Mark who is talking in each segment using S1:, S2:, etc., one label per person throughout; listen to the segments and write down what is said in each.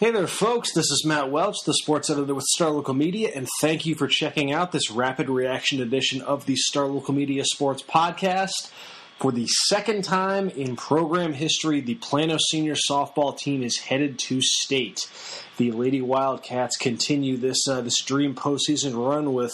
S1: Hey there, folks. This is Matt Welch, the sports editor with Star Local Media, and thank you for checking out this rapid reaction edition of the Star Local Media Sports Podcast. For the second time in program history, the Plano senior softball team is headed to state. The Lady Wildcats continue this uh, this dream postseason run with,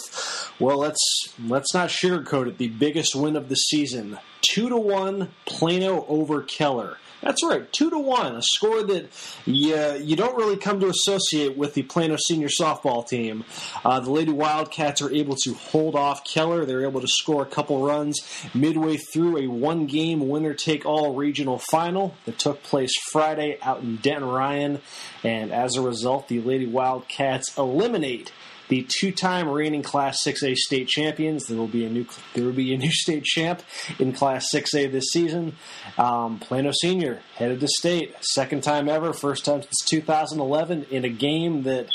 S1: well, let's let's not sugarcoat it, the biggest win of the season, two to one Plano over Keller. That's right, two to one, a score that you, you don't really come to associate with the Plano senior softball team. Uh, the Lady Wildcats are able to hold off Keller. They're able to score a couple runs midway through a one game winner take all regional final that took place Friday out in Denton Ryan. And as a result, the Lady Wildcats eliminate the two-time reigning Class 6A state champions. There will be a new there will be a new state champ in Class 6A this season. Um, Plano Senior headed to state, second time ever, first time since 2011 in a game that.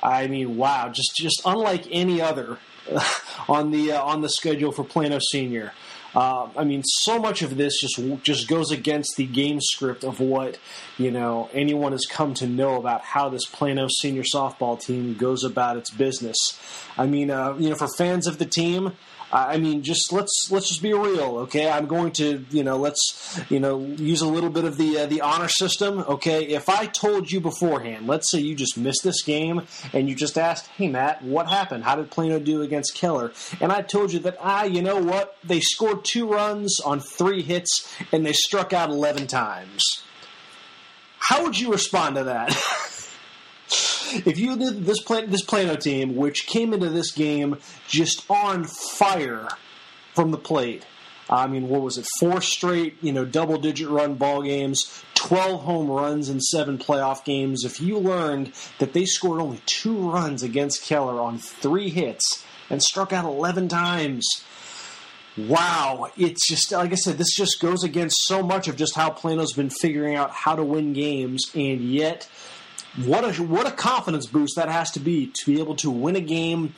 S1: I mean, wow! Just just unlike any other on the uh, on the schedule for Plano Senior. Uh, I mean, so much of this just just goes against the game script of what you know anyone has come to know about how this Plano senior softball team goes about its business. I mean, uh, you know, for fans of the team, I mean, just let's let's just be real, okay? I'm going to, you know, let's, you know, use a little bit of the uh, the honor system, okay? If I told you beforehand, let's say you just missed this game and you just asked, "Hey, Matt, what happened? How did Plano do against Keller?" And I told you that, ah, you know what? They scored two runs on three hits and they struck out 11 times. How would you respond to that? if you did this plan, this Plano team, which came into this game just on fire from the plate. I mean, what was it? Four straight, you know, double-digit run ball games, twelve home runs in seven playoff games. If you learned that they scored only two runs against Keller on three hits and struck out eleven times, wow! It's just like I said, this just goes against so much of just how Plano's been figuring out how to win games, and yet what a what a confidence boost that has to be to be able to win a game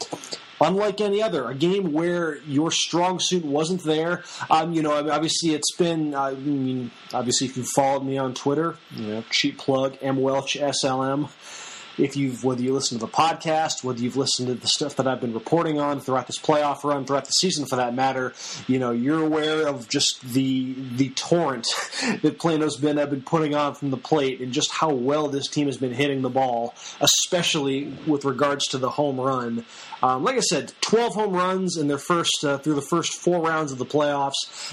S1: unlike any other, a game where your strong suit wasn't there. Um, you know, obviously it's been. I mean, obviously if you followed me on Twitter, you know, cheap plug M Welch SLM if you've whether you listen to the podcast, whether you've listened to the stuff that I've been reporting on throughout this playoff run, throughout the season for that matter, you know, you're aware of just the the torrent that Plano's been have been putting on from the plate and just how well this team has been hitting the ball, especially with regards to the home run. Um, like I said, 12 home runs in their first uh, through the first four rounds of the playoffs.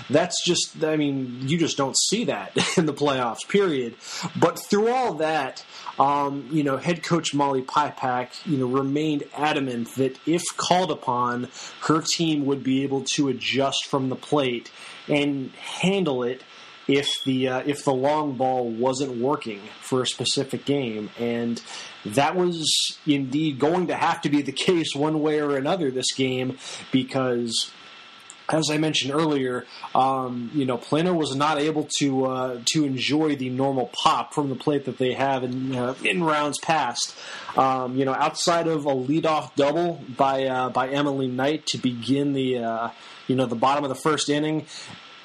S1: That's just, I mean, you just don't see that in the playoffs. Period. But through all that, um, you know, head coach Molly Pypak, you know, remained adamant that if called upon, her team would be able to adjust from the plate and handle it if the uh, if the long ball wasn't working for a specific game, and that was indeed going to have to be the case one way or another this game because as I mentioned earlier, um, you know, Plano was not able to uh, to enjoy the normal pop from the plate that they have in uh, in rounds past. Um, you know, outside of a leadoff double by uh, by Emily Knight to begin the uh, you know the bottom of the first inning.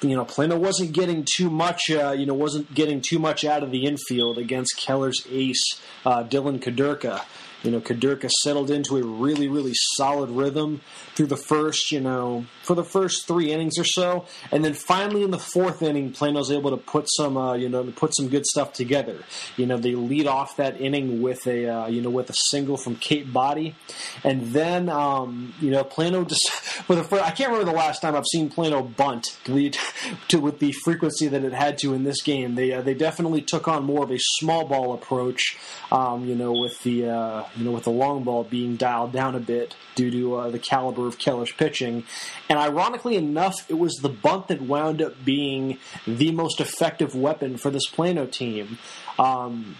S1: You know, Plano wasn't getting too much. Uh, you know, wasn't getting too much out of the infield against Keller's ace, uh, Dylan Kadurka. You know, Kadurka settled into a really, really solid rhythm through the first, you know, for the first three innings or so, and then finally in the fourth inning, Plano's able to put some, uh, you know, put some good stuff together. You know, they lead off that inning with a, uh, you know, with a single from Kate Body, and then, um, you know, Plano just for the first, I can't remember the last time I've seen Plano bunt to, to with the frequency that it had to in this game. They uh, they definitely took on more of a small ball approach, um, you know, with the uh, you know with the long ball being dialed down a bit due to uh, the caliber of Keller's pitching. And ironically enough, it was the bunt that wound up being the most effective weapon for this Plano team. Um,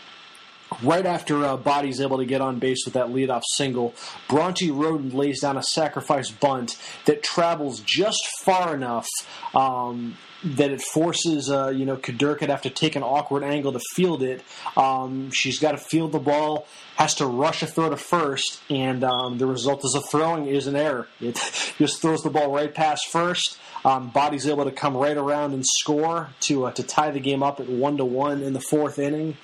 S1: Right after uh, Body's able to get on base with that leadoff single, Bronte Roden lays down a sacrifice bunt that travels just far enough um, that it forces uh, you know Kuderka to have to take an awkward angle to field it. Um, she's got to field the ball, has to rush a throw to first, and um, the result is a throwing is an error. It just throws the ball right past first. Um, Body's able to come right around and score to uh, to tie the game up at one to one in the fourth inning.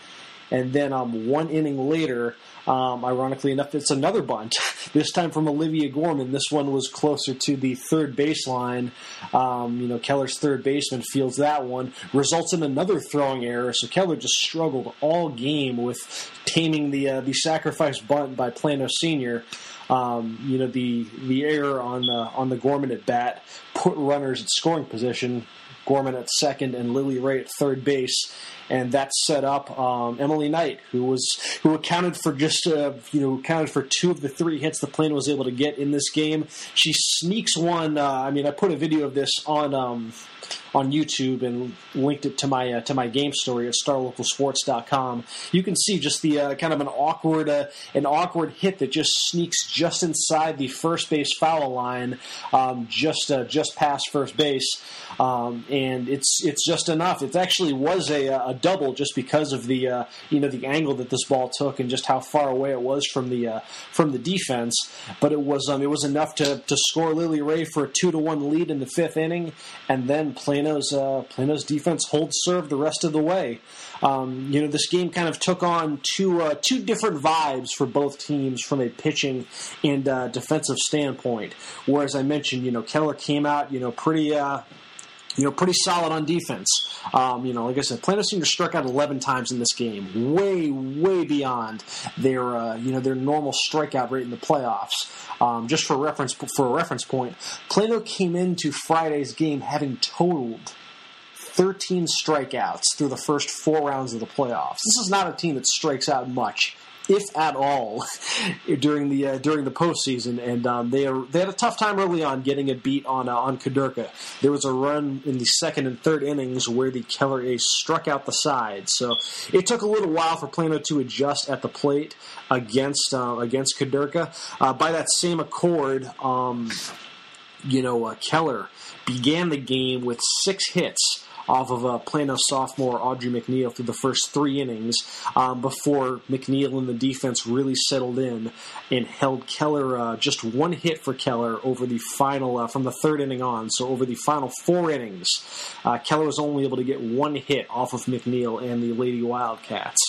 S1: And then um, one inning later, um, ironically enough, it's another bunt. this time from Olivia Gorman. This one was closer to the third baseline. Um, you know, Keller's third baseman fields that one, results in another throwing error. So Keller just struggled all game with taming the uh, the sacrifice bunt by Plano Senior. Um, you know, the the error on the on the Gorman at bat put runners at scoring position. Gorman at second and Lily Ray at third base and that set up um, Emily Knight, who was who accounted for just uh, you know accounted for two of the three hits the Plano was able to get in this game. She sneaks one. Uh, I mean, I put a video of this on. Um, on YouTube and linked it to my uh, to my game story at starlocalsports.com. You can see just the uh, kind of an awkward uh, an awkward hit that just sneaks just inside the first base foul line, um, just uh, just past first base, um, and it's it's just enough. It actually was a, a double just because of the uh, you know the angle that this ball took and just how far away it was from the uh, from the defense. But it was um, it was enough to to score Lily Ray for a two to one lead in the fifth inning, and then Plano's uh, Plano's defense holds serve the rest of the way. Um, you know, this game kind of took on two uh, two different vibes for both teams from a pitching and uh, defensive standpoint. Whereas I mentioned, you know, Keller came out, you know, pretty uh, you know, pretty solid on defense. Um, you know, like I said, Plano Senior struck out 11 times in this game, way, way beyond their, uh, you know, their normal strikeout rate in the playoffs. Um, just for reference, for a reference point, Plano came into Friday's game having totaled 13 strikeouts through the first four rounds of the playoffs. This is not a team that strikes out much if at all, during the uh, during the postseason, and um, they are, they had a tough time early on getting a beat on uh, on Kuderka. There was a run in the second and third innings where the Keller Ace struck out the side, so it took a little while for Plano to adjust at the plate against uh, against Kuderka. Uh, by that same accord, um, you know uh, Keller began the game with six hits off of uh, Plano sophomore Audrey McNeil through the first three innings um, before McNeil and the defense really settled in and held Keller uh, just one hit for Keller over the final uh, from the third inning on. So over the final four innings, uh, Keller was only able to get one hit off of McNeil and the Lady Wildcats.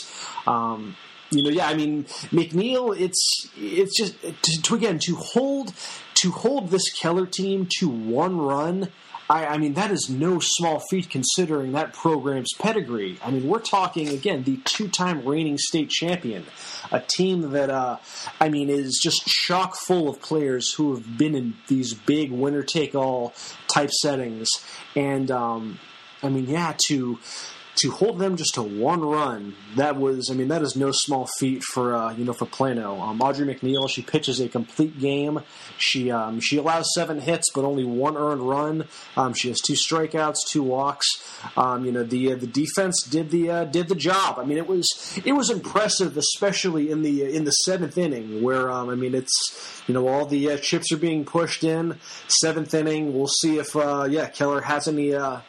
S1: Um, you know, yeah, I mean, McNeil, it's it's just to, to, again to hold to hold this Keller team to one run I, I, mean, that is no small feat considering that program's pedigree. I mean, we're talking, again, the two time reigning state champion. A team that, uh, I mean, is just chock full of players who have been in these big winner take all type settings. And, um, I mean, yeah, to to hold them just to one run, that was, I mean, that is no small feat for, uh, you know, for Plano. Um, Audrey McNeil, she pitches a complete game. She um, she allows seven hits, but only one earned run. Um, she has two strikeouts, two walks. Um, you know, the uh, the defense did the uh, did the job. I mean, it was it was impressive, especially in the in the seventh inning, where um, I mean, it's you know all the uh, chips are being pushed in. Seventh inning, we'll see if uh, yeah Keller has any uh,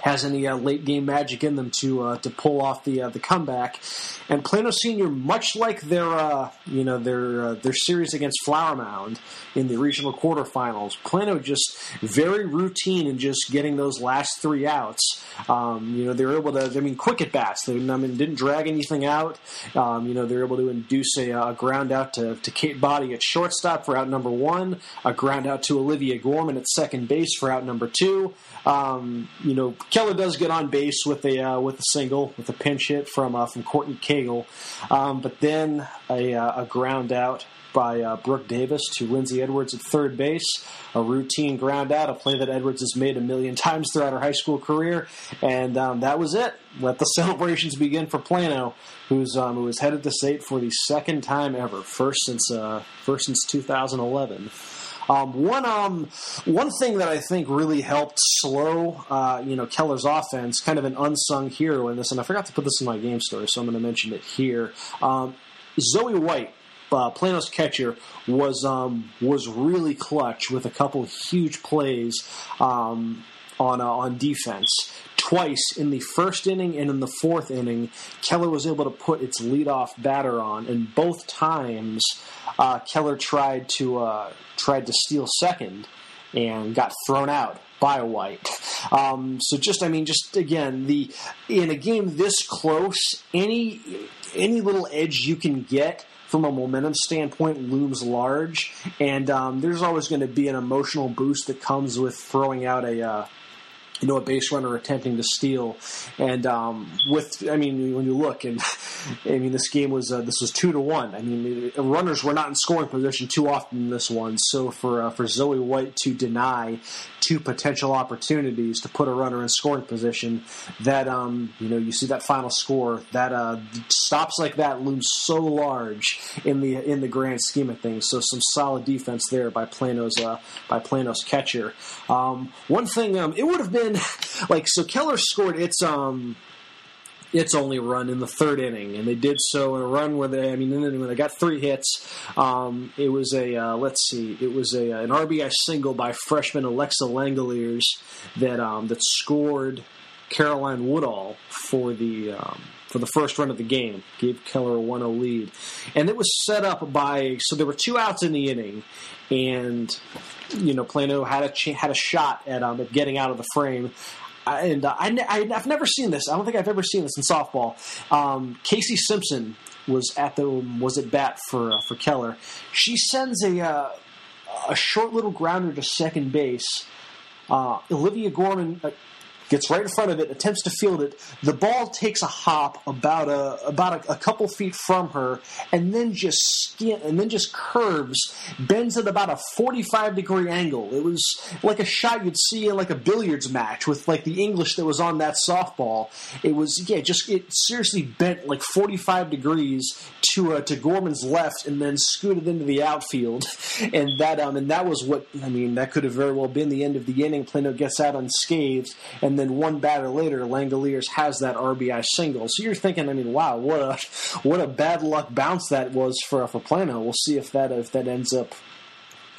S1: has any uh, late game magic in them to uh, to pull off the uh, the comeback. And Plano Senior, much like their uh, you know their uh, their series against Flower Mound in the regional quarterfinals, Plano just very routine in just getting those last three outs. Um, you know they're able to. I mean, quick at bats. They I mean didn't drag anything out. Um, you know they're able to induce a, a, ground out to, to Kate Body at shortstop for out number one, a ground out to Olivia Gorman at second base for out number two. Um, you know Keller does get on base with a uh, with a single with a pinch hit from uh, from Courtney Cagle, um, but then a, uh, a ground out by uh, Brooke Davis to Lindsay Edwards at third base. A routine ground out, a play that Edwards has made a million times throughout her high school career, and um, that was it. Let the celebrations begin for Plano, who's um, who is headed to state for the second time ever, first since uh, first since 2011. Um, one um, one thing that I think really helped slow uh, you know Keller's offense, kind of an unsung hero in this, and I forgot to put this in my game story, so I'm going to mention it here. Um, Zoe White uh, Plano's catcher was um, was really clutch with a couple huge plays um, on uh, on defense. Twice in the first inning and in the fourth inning, Keller was able to put its leadoff batter on, and both times uh, Keller tried to uh, tried to steal second and got thrown out by White. Um, so just I mean just again the in a game this close, any any little edge you can get from a momentum standpoint looms large, and um, there's always going to be an emotional boost that comes with throwing out a. Uh, you know, a base runner attempting to steal, and um, with I mean, when you look, and I mean, this game was uh, this was two to one. I mean, runners were not in scoring position too often in this one. So for uh, for Zoe White to deny two potential opportunities to put a runner in scoring position, that um, you know, you see that final score, that uh, stops like that looms so large in the in the grand scheme of things. So some solid defense there by Plano's uh, by Plano's catcher. Um, one thing, um, it would have been like so Keller scored its um its only run in the third inning, and they did so in a run where they, I mean, when they got three hits, um, it was a, uh, let's see, it was a uh, an RBI single by freshman Alexa Langeliers that um, that scored Caroline Woodall for the um, for the first run of the game, gave Keller a 1-0 lead, and it was set up by so there were two outs in the inning, and you know Plano had a ch- had a shot at um, at getting out of the frame. And uh, I, have never seen this. I don't think I've ever seen this in softball. Um, Casey Simpson was at the was at bat for uh, for Keller. She sends a uh, a short little grounder to second base. Uh, Olivia Gorman uh, gets right in front of it, attempts to field it. The ball takes a hop about a about a, a couple feet from her, and then just skin, and then just curves, bends at about a forty five degree angle. It was like a shot you'd see in like a billiards match with like the English that was on that softball. It was yeah, just it seriously bent like forty five degrees to uh, to Gorman's left, and then scooted into the outfield, and that um and that was what I mean. That could have very well been the end of the inning. Plano gets out unscathed, and then one batter later, Langoliers has that RBI single. So you're thinking, I mean, wow, what a what a bad luck bounce that was for for Plano. We'll see if that if that ends up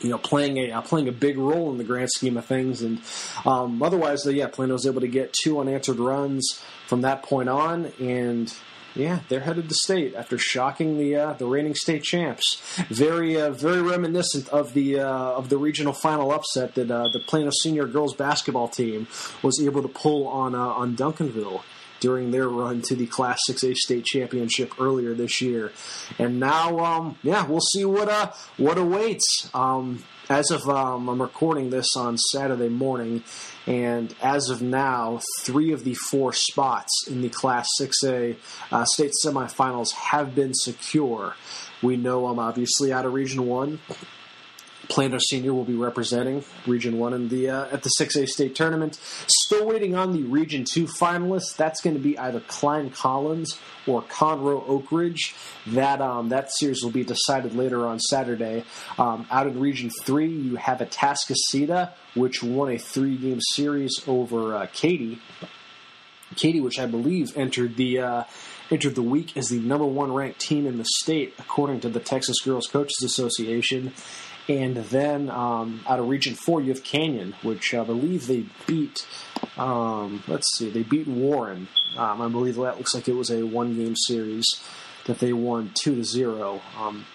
S1: you know, playing a uh, playing a big role in the grand scheme of things. And um, otherwise, yeah, Plano was able to get two unanswered runs from that point on, and yeah, they're headed to state after shocking the uh, the reigning state champs. Very uh, very reminiscent of the uh, of the regional final upset that uh, the Plano senior girls basketball team was able to pull on uh, on Duncanville during their run to the Class 6A state championship earlier this year. And now, um, yeah, we'll see what uh, what awaits. Um, as of um, I'm recording this on Saturday morning, and as of now, three of the four spots in the Class 6A uh, state semifinals have been secure. We know I'm obviously out of Region 1. Plano Senior will be representing Region One in the uh, at the 6A state tournament. Still waiting on the Region Two finalists. That's going to be either Klein Collins or Conroe Oak Ridge. That um, that series will be decided later on Saturday. Um, out in Region Three, you have Atascocita, which won a three game series over uh, Katy. Katy, which I believe entered the uh, entered the week as the number one ranked team in the state, according to the Texas Girls Coaches Association. And then um, out of Region 4, you have Canyon, which I believe they beat. Um, let's see, they beat Warren. Um, I believe that looks like it was a one game series that they won 2 to 0. Um,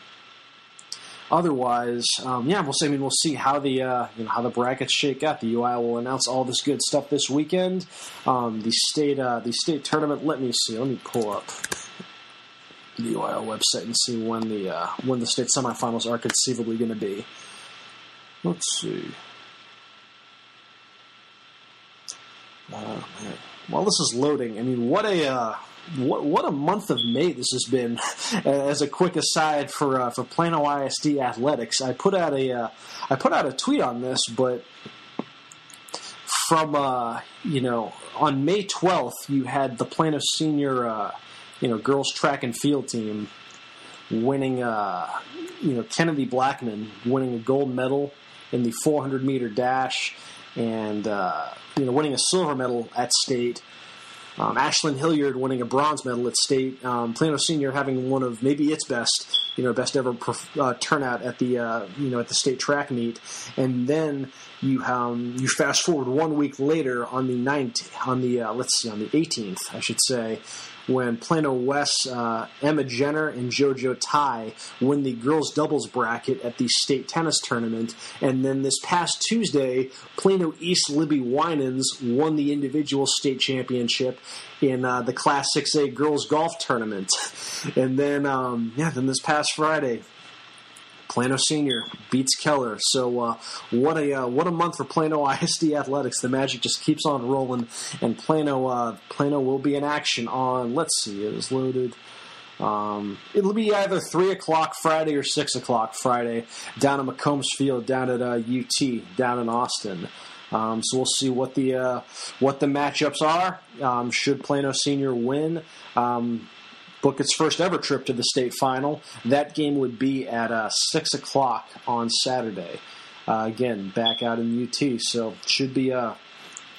S1: otherwise, um, yeah, we'll see. I mean, we'll see how the uh, you know how the brackets shake out. The UIL will announce all this good stuff this weekend. Um, the state uh, the state tournament. Let me see. Let me pull up the UIL website and see when the uh, when the state semifinals are conceivably going to be. Let's see. Uh, While this is loading, I mean, what a uh, what what a month of May this has been. As a quick aside for uh, for Plano ISD athletics, I put out a uh, I put out a tweet on this, but from uh, you know on May twelfth, you had the Plano senior uh, you know girls track and field team winning uh, you know Kennedy Blackman winning a gold medal in the 400 meter dash, and uh, you know winning a silver medal at state. Um, Ashlyn Hilliard winning a bronze medal at state. Um, Plano Senior having one of maybe its best, you know, best ever uh, turnout at the uh, you know at the state track meet, and then you um, you fast forward one week later on the 19th, on the uh, let's see on the 18th, I should say, when Plano West uh, Emma Jenner and JoJo Tai win the girls doubles bracket at the state tennis tournament, and then this past Tuesday, Plano East Libby Winans won the individual state championship in uh, the Class 6A girls golf tournament, and then um, yeah, then this past Friday, Plano Senior beats Keller. So uh, what a uh, what a month for Plano ISD athletics. The Magic just keeps on rolling, and Plano uh, Plano will be in action on. Let's see, it is loaded. Um, it'll be either three o'clock Friday or six o'clock Friday down at McCombs Field down at UT uh, down in Austin. Um, so we'll see what the uh, what the matchups are. Um, should Plano Senior win? Um, book its first ever trip to the state final. That game would be at uh, 6 o'clock on Saturday. Uh, again, back out in UT. So should be a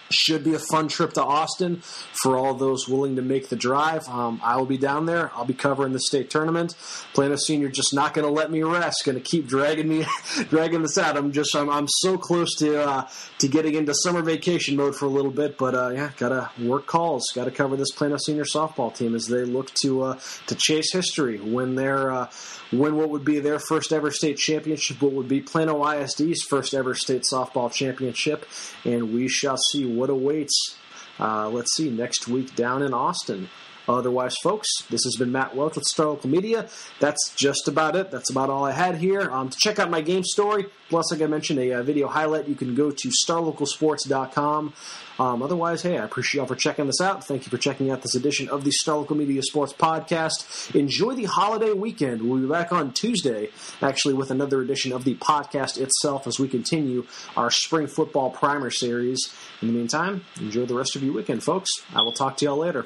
S1: should be a fun trip to Austin for all those willing to make the drive. Um, I will be down there. I'll be covering the state tournament. Plano Senior just not going to let me rest. Going to keep dragging me, dragging this out. I'm just I'm, I'm so close to uh, to getting into summer vacation mode for a little bit, but uh, yeah, got to work calls. Got to cover this Plano Senior softball team as they look to uh, to chase history when they're uh, win what would be their first ever state championship, what would be Plano ISD's first ever state softball championship, and we shall see what awaits. Uh, let's see next week down in Austin. Otherwise, folks, this has been Matt Welch with Star Local Media. That's just about it. That's about all I had here. Um, to check out my game story, plus, like I mentioned, a, a uh, video highlight, you can go to starlocalsports.com. Um, otherwise, hey, I appreciate y'all for checking this out. Thank you for checking out this edition of the Star Local Media Sports Podcast. Enjoy the holiday weekend. We'll be back on Tuesday, actually, with another edition of the podcast itself as we continue our spring football primer series. In the meantime, enjoy the rest of your weekend, folks. I will talk to y'all later.